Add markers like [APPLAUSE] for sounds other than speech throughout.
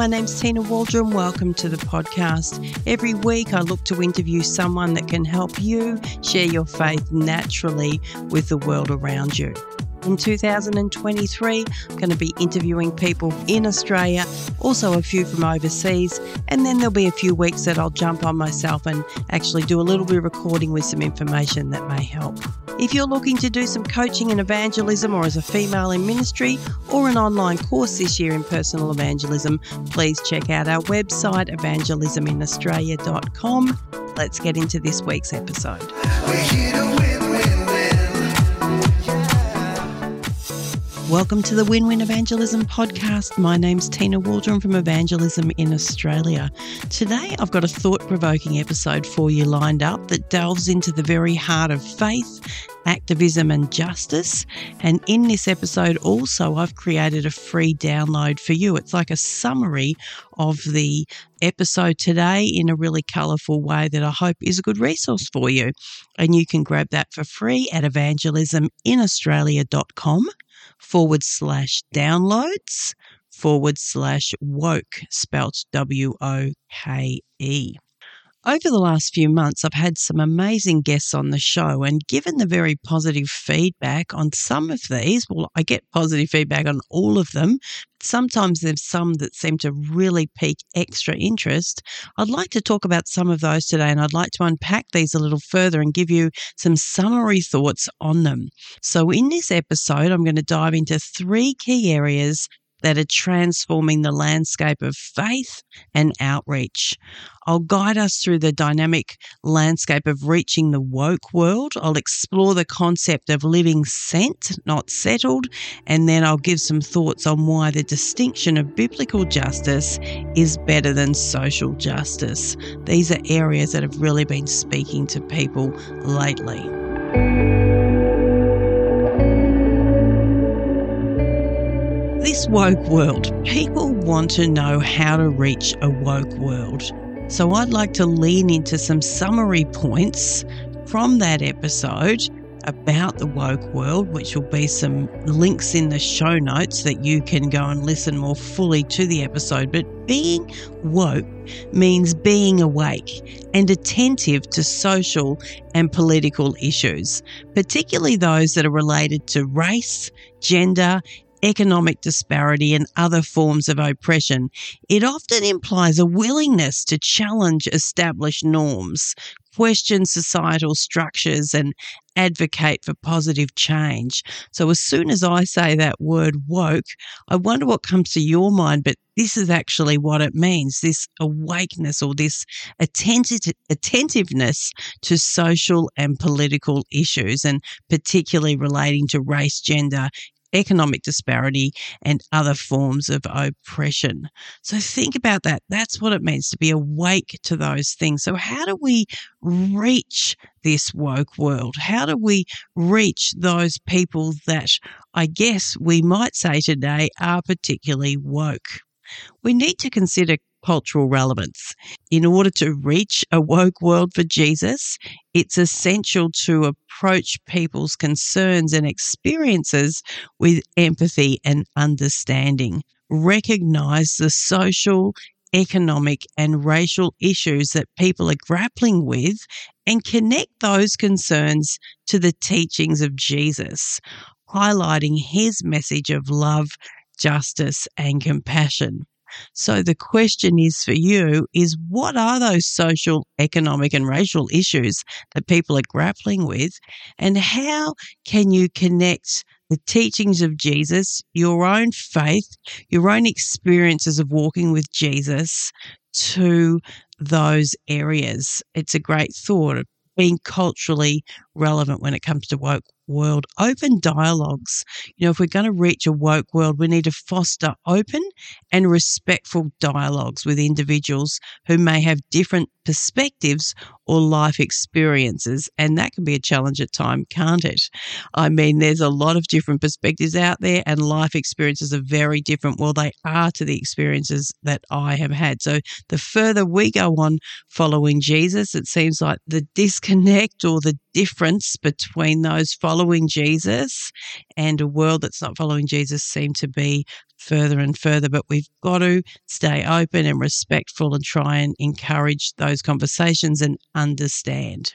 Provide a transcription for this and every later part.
my name's Tina Waldron. Welcome to the podcast. Every week, I look to interview someone that can help you share your faith naturally with the world around you. In 2023, I'm going to be interviewing people in Australia, also a few from overseas, and then there'll be a few weeks that I'll jump on myself and actually do a little bit of recording with some information that may help. If you're looking to do some coaching in evangelism or as a female in ministry or an online course this year in personal evangelism, please check out our website evangelisminaustralia.com. Let's get into this week's episode. Welcome to the Win Win Evangelism podcast. My name's Tina Waldron from Evangelism in Australia. Today, I've got a thought provoking episode for you lined up that delves into the very heart of faith, activism, and justice. And in this episode, also, I've created a free download for you. It's like a summary of the episode today in a really colourful way that I hope is a good resource for you. And you can grab that for free at evangelisminaustralia.com forward slash downloads forward slash woke, spelt W O K E. Over the last few months, I've had some amazing guests on the show, and given the very positive feedback on some of these, well, I get positive feedback on all of them. Sometimes there's some that seem to really pique extra interest. I'd like to talk about some of those today, and I'd like to unpack these a little further and give you some summary thoughts on them. So, in this episode, I'm going to dive into three key areas that are transforming the landscape of faith and outreach. I'll guide us through the dynamic landscape of reaching the woke world. I'll explore the concept of living sent, not settled, and then I'll give some thoughts on why the distinction of biblical justice is better than social justice. These are areas that have really been speaking to people lately. Woke world, people want to know how to reach a woke world. So I'd like to lean into some summary points from that episode about the woke world, which will be some links in the show notes that you can go and listen more fully to the episode. But being woke means being awake and attentive to social and political issues, particularly those that are related to race, gender, economic disparity, and other forms of oppression, it often implies a willingness to challenge established norms, question societal structures, and advocate for positive change. So, as soon as I say that word woke, I wonder what comes to your mind, but this is actually what it means this awakeness or this attentive, attentiveness to social and political issues, and particularly relating to race, gender, economic disparity, and other forms of oppression. So think about that. That's what it means to be awake to those things. So, how do we reach this woke world? How do we reach those people that I guess we might say today are particularly woke? We need to consider cultural relevance. In order to reach a woke world for Jesus, it's essential to approach people's concerns and experiences with empathy and understanding. Recognize the social, economic, and racial issues that people are grappling with and connect those concerns to the teachings of Jesus, highlighting his message of love, justice, and compassion. So the question is for you is what are those social, economic and racial issues that people are grappling with and how can you connect the teachings of Jesus, your own faith, your own experiences of walking with Jesus to those areas. It's a great thought of being culturally relevant when it comes to woke world. Open dialogues. You know, if we're going to reach a woke world, we need to foster open and respectful dialogues with individuals who may have different perspectives or life experiences. And that can be a challenge at times, can't it? I mean, there's a lot of different perspectives out there, and life experiences are very different. Well, they are to the experiences that I have had. So the further we go on following Jesus, it seems like the disconnect or the difference between those following Jesus and a world that's not following Jesus seem to be further and further. But we've got to stay open and respectful and try and encourage those conversations and understand.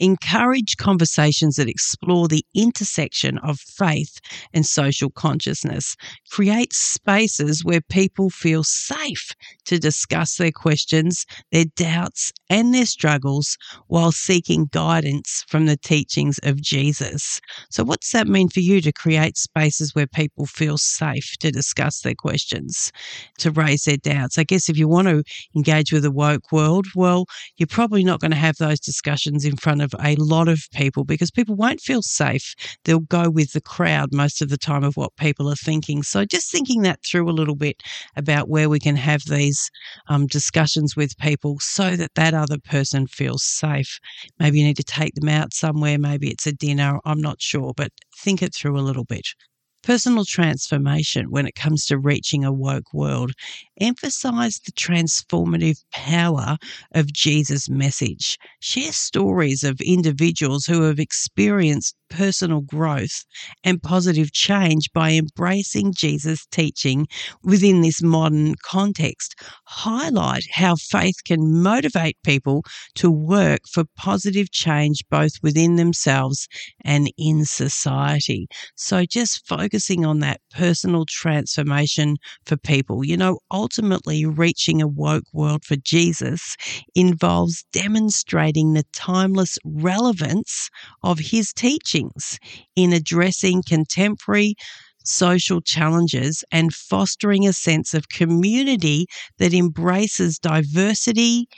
Encourage conversations that explore the intersection of faith and social consciousness. Create spaces where people feel safe to discuss their questions, their doubts, and their struggles while seeking guidance from the teachings of Jesus. So, what's that mean for you to create spaces where people feel safe to discuss their questions, to raise their doubts? I guess if you want to engage with the woke world, well, you're probably not going to have those discussions in front of a lot of people because people won't feel safe. They'll go with the crowd most of the time of what people are thinking. So, just thinking that through a little bit about where we can have these um, discussions with people so that that other person feels safe. Maybe you need to take them out somewhere. Maybe it's a dinner. I'm not sure, but think it through a little bit. Personal transformation when it comes to reaching a woke world emphasize the transformative power of Jesus' message. Share stories of individuals who have experienced personal growth and positive change by embracing Jesus' teaching within this modern context. Highlight how faith can motivate people to work for positive change both within themselves and in society. So just focusing on that personal transformation for people. You know, ultimately reaching a woke world for Jesus involves demonstrating the timeless relevance of his teachings in addressing contemporary social challenges and fostering a sense of community that embraces diversity,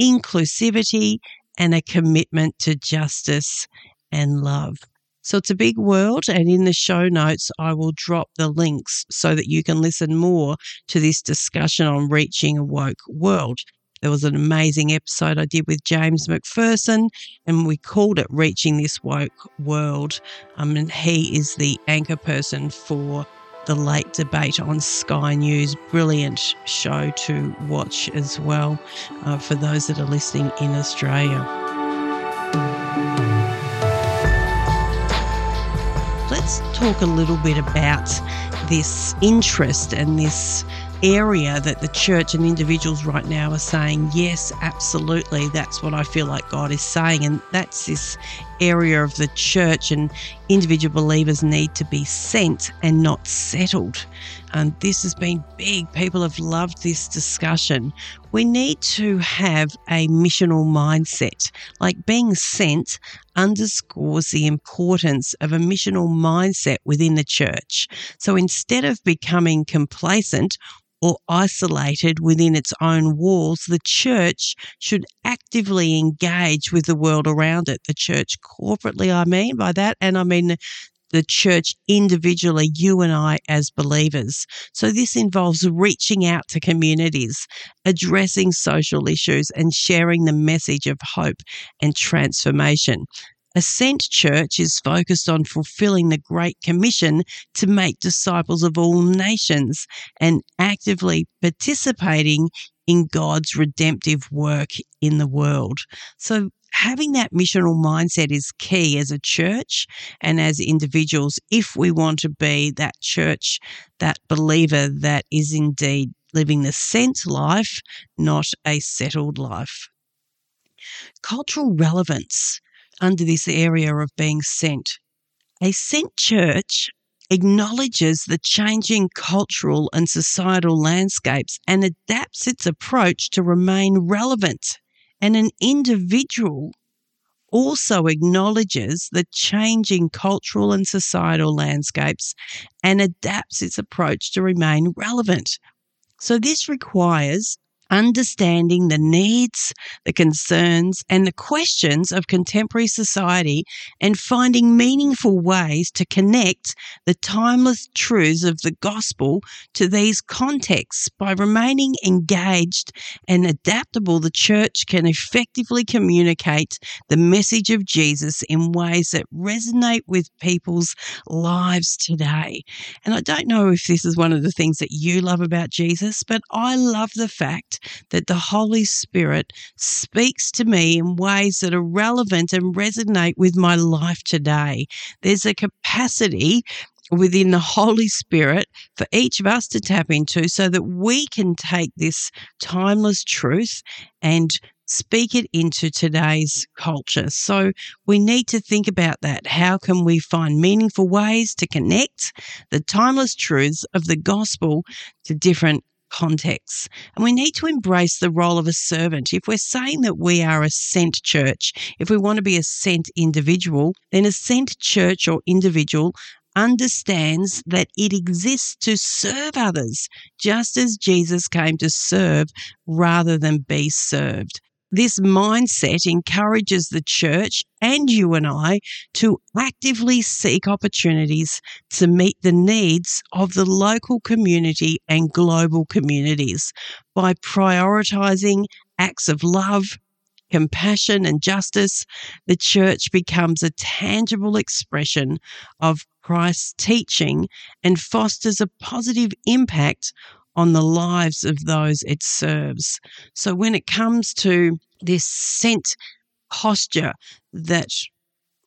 inclusivity, and a commitment to justice and love. So it's a big world, and in the show notes, I will drop the links so that you can listen more to this discussion on reaching a woke world. There was an amazing episode I did with James Macpherson, and we called it Reaching This Woke World. Um, and he is the anchor person for the late debate on Sky News. Brilliant show to watch as well uh, for those that are listening in Australia. let's talk a little bit about this interest and this area that the church and individuals right now are saying, yes, absolutely, that's what I feel like God is saying. And that's this area of the church, and individual believers need to be sent and not settled. And this has been big. People have loved this discussion. We need to have a missional mindset. Like being sent underscores the importance of a missional mindset within the church. So instead of becoming complacent or isolated within its own walls, the church should actively engage with the world around it. The church corporately, I mean by that, and I mean the church individually, you and I as believers. So this involves reaching out to communities, addressing social issues, and sharing the message of hope and transformation. Ascent Church is focused on fulfilling the Great Commission to make disciples of all nations and actively participating in God's redemptive work in the world. So, having that missional mindset is key as a church and as individuals if we want to be that church, that believer that is indeed living the sent life, not a settled life. Cultural relevance under this area of being sent. A sent church acknowledges the changing cultural and societal landscapes and adapts its approach to remain relevant. And an individual also acknowledges the changing cultural and societal landscapes and adapts its approach to remain relevant. So, this requires understanding the needs, the concerns, and the questions of contemporary society and finding meaningful ways to connect the timeless truths of the gospel to these contexts. By remaining engaged and adaptable, the church can effectively communicate the message of Jesus in ways that resonate with people's lives today. And I don't know if this is one of the things that you love about Jesus, but I love the fact that the Holy Spirit speaks to me in ways that are relevant and resonate with my life today. There's a capacity within the Holy Spirit for each of us to tap into so that we can take this timeless truth and speak it into today's culture. So we need to think about that. How can we find meaningful ways to connect the timeless truths of the gospel to different contexts. And we need to embrace the role of a servant. If we're saying that we are a sent church, if we want to be a sent individual, then a sent church or individual understands that it exists to serve others, just as Jesus came to serve rather than be served. This mindset encourages the church and you and I to actively seek opportunities to meet the needs of the local community and global communities by prioritizing acts of love, compassion, and justice. The church becomes a tangible expression of Christ's teaching and fosters a positive impact on the lives of those it serves. So when it comes to this sent posture that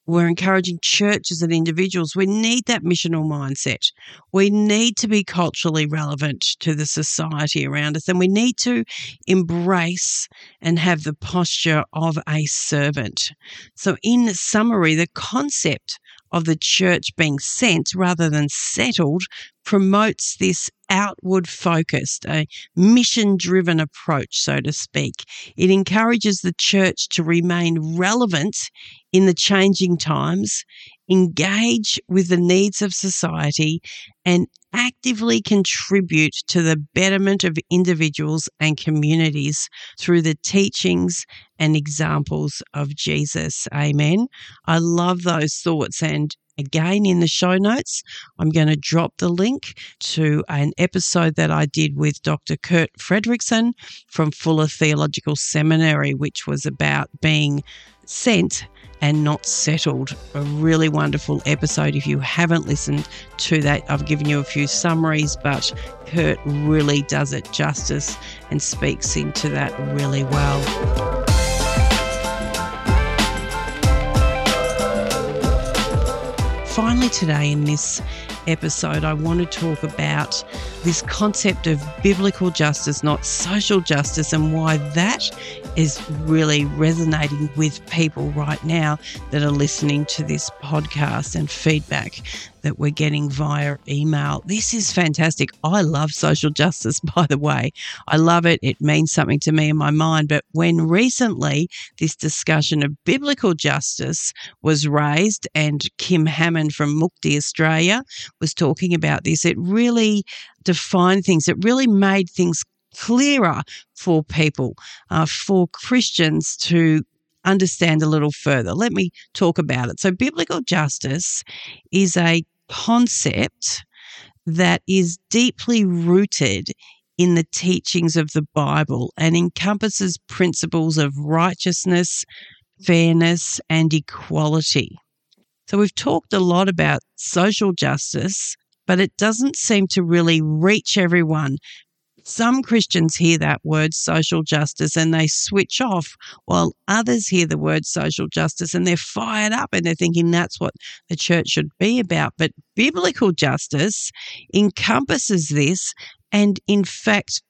we're encouraging churches and individuals. We need that missional mindset. We need to be culturally relevant to the society around us, and we need to embrace and have the posture of a servant. So, in summary, the concept of the church being sent rather than settled promotes this outward focused, a mission driven approach, so to speak. It encourages the church to remain relevant in the changing times, engage with the needs of society, and actively contribute to the betterment of individuals and communities through the teachings and examples of Jesus. Amen. I love those thoughts and Again, in the show notes, I'm going to drop the link to an episode that I did with Dr. Kurt Fredrickson from Fuller Theological Seminary, which was about being sent and not settled. A really wonderful episode. If you haven't listened to that, I've given you a few summaries, but Kurt really does it justice and speaks into that really well. finally, today in this episode, I want to talk about this concept of biblical justice, not social justice, and why that is really resonating with people right now that are listening to this podcast and feedback that we're getting via email. This is fantastic. I love social justice, [LAUGHS] by the way. I love it. It means something to me in my mind. But when recently this discussion of biblical justice was raised, and Kim Hammond from Mukti Australia was talking about this, it really defined things. It really made things clearer for people, uh, for Christians to understand a little further. Let me talk about it. So, biblical justice is a concept that is deeply rooted in the teachings of the Bible and encompasses principles of righteousness, fairness, and equality. So, we've talked a lot about social justice, but it doesn't seem to really reach everyone some Christians hear that word social justice and they switch off, while others hear the word social justice and they're fired up and they're thinking that's what the church should be about. But biblical justice encompasses this and, in fact,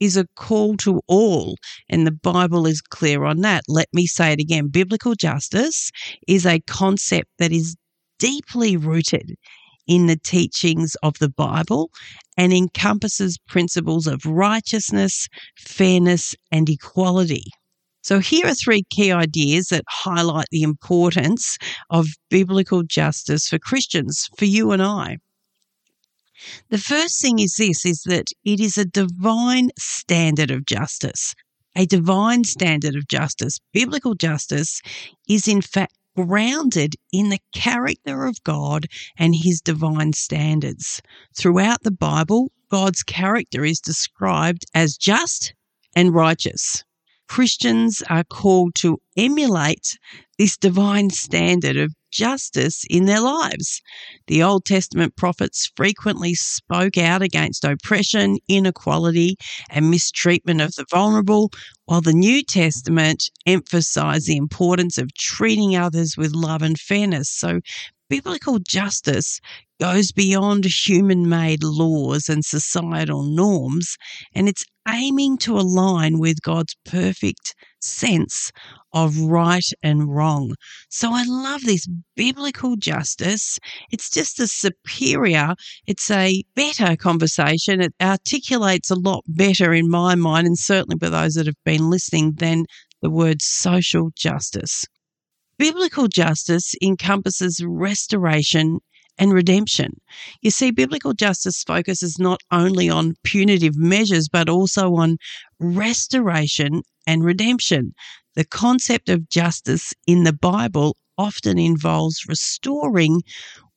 is a call to all, and the Bible is clear on that. Let me say it again biblical justice is a concept that is deeply rooted in the teachings of the Bible and encompasses principles of righteousness, fairness, and equality. So, here are three key ideas that highlight the importance of biblical justice for Christians, for you and I. The first thing is this is that it is a divine standard of justice. A divine standard of justice. Biblical justice is in fact grounded in the character of God and his divine standards. Throughout the Bible, God's character is described as just and righteous. Christians are called to emulate this divine standard of justice in their lives. The Old Testament prophets frequently spoke out against oppression, inequality, and mistreatment of the vulnerable, while the New Testament emphasized the importance of treating others with love and fairness. So, biblical justice goes beyond human made laws and societal norms, and it's aiming to align with God's perfect sense of right and wrong. So I love this biblical justice. It's just a superior, it's a better conversation. It articulates a lot better in my mind, and certainly for those that have been listening, than the word social justice. Biblical justice encompasses restoration and redemption. You see, biblical justice focuses not only on punitive measures, but also on restoration and redemption. The concept of justice in the Bible often involves restoring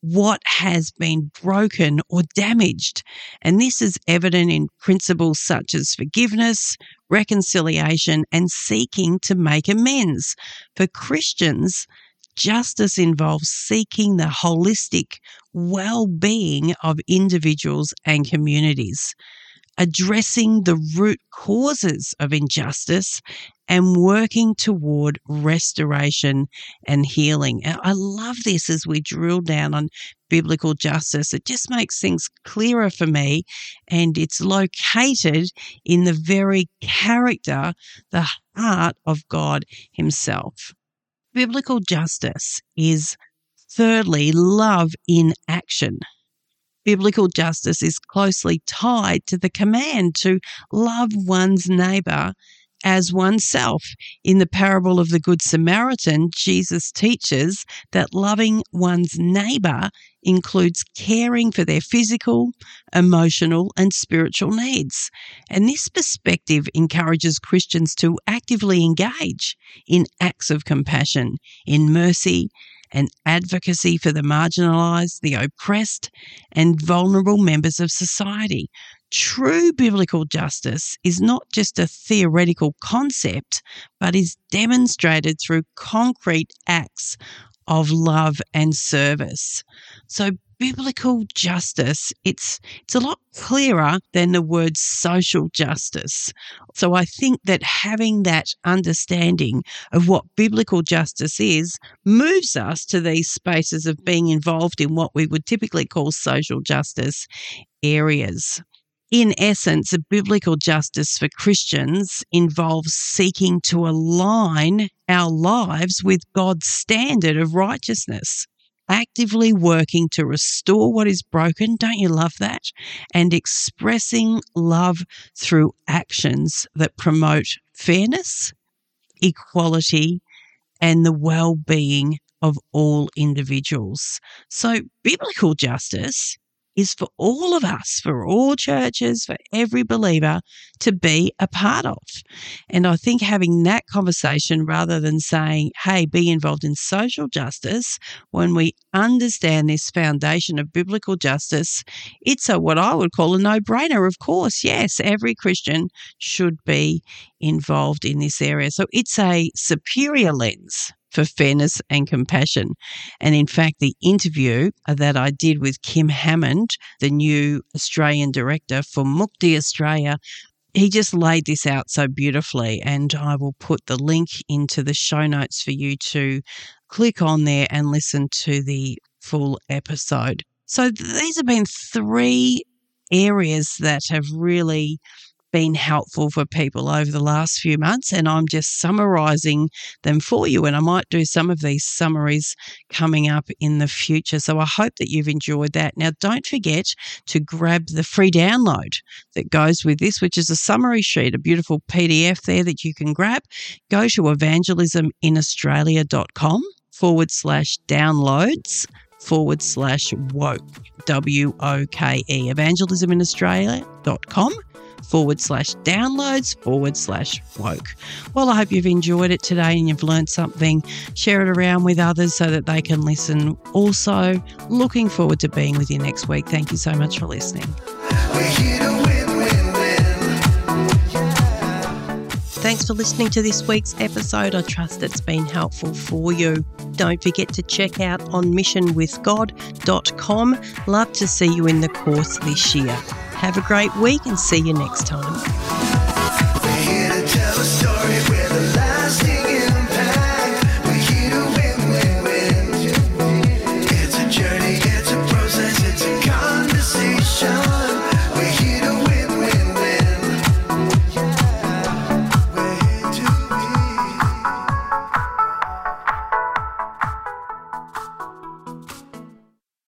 what has been broken or damaged. And this is evident in principles such as forgiveness, reconciliation, and seeking to make amends. For Christians, justice involves seeking the holistic well being of individuals and communities, addressing the root causes of injustice and working toward restoration and healing. I love this as we drill down on biblical justice. It just makes things clearer for me, and it's located in the very character, the heart of God Himself. Biblical justice is, thirdly, love in action. Biblical justice is closely tied to the command to love one's neighbor as oneself. In the parable of the Good Samaritan, Jesus teaches that loving one's neighbor includes caring for their physical, emotional, and spiritual needs. And this perspective encourages Christians to actively engage in acts of compassion, in mercy, and advocacy for the marginalized, the oppressed, and vulnerable members of society. True biblical justice is not just a theoretical concept, but is demonstrated through concrete acts of love and service. So biblical justice, it's it's a lot clearer than the word social justice. So I think that having that understanding of what biblical justice is moves us to these spaces of being involved in what we would typically call social justice areas. In essence, a biblical justice for Christians involves seeking to align our lives with God's standard of righteousness actively working to restore what is broken. Don't you love that? And expressing love through actions that promote fairness, equality, and the well being of all individuals. So, biblical justice is for all of us, for all churches, for every believer to be a part of. And I think having that conversation rather than saying, hey, be involved in social justice, when we understand this foundation of biblical justice, it's a what I would call a no brainer. Of course, yes, every Christian should be involved in this area. So it's a superior lens for fairness and compassion. And in fact, the interview uh, that I did with Kim Hammond, the new Australian director for Mukti Australia, he just laid this out so beautifully. And I will put the link into the show notes for you to click on there and listen to the full episode. So these have been three areas that have really been helpful for people over the last few months, and I'm just summarizing them for you. And I might do some of these summaries coming up in the future. So I hope that you've enjoyed that. Now, don't forget to grab the free download that goes with this, which is a summary sheet, a beautiful PDF there that you can grab. Go to evangelisminaustralia.com forward slash downloads forward slash woke, W O K E, evangelisminaustralia.com forward slash downloads forward slash woke. Well, I hope you've enjoyed it today and you've learned something. Share it around with others so that they can listen. Also, looking forward to being with you next week. Thank you so much for listening. Thanks for listening to this week's episode. I trust it's been helpful for you. Don't forget to check out on missionwithgod.com. Love to see you in the course this year. Have a great week and see you next time.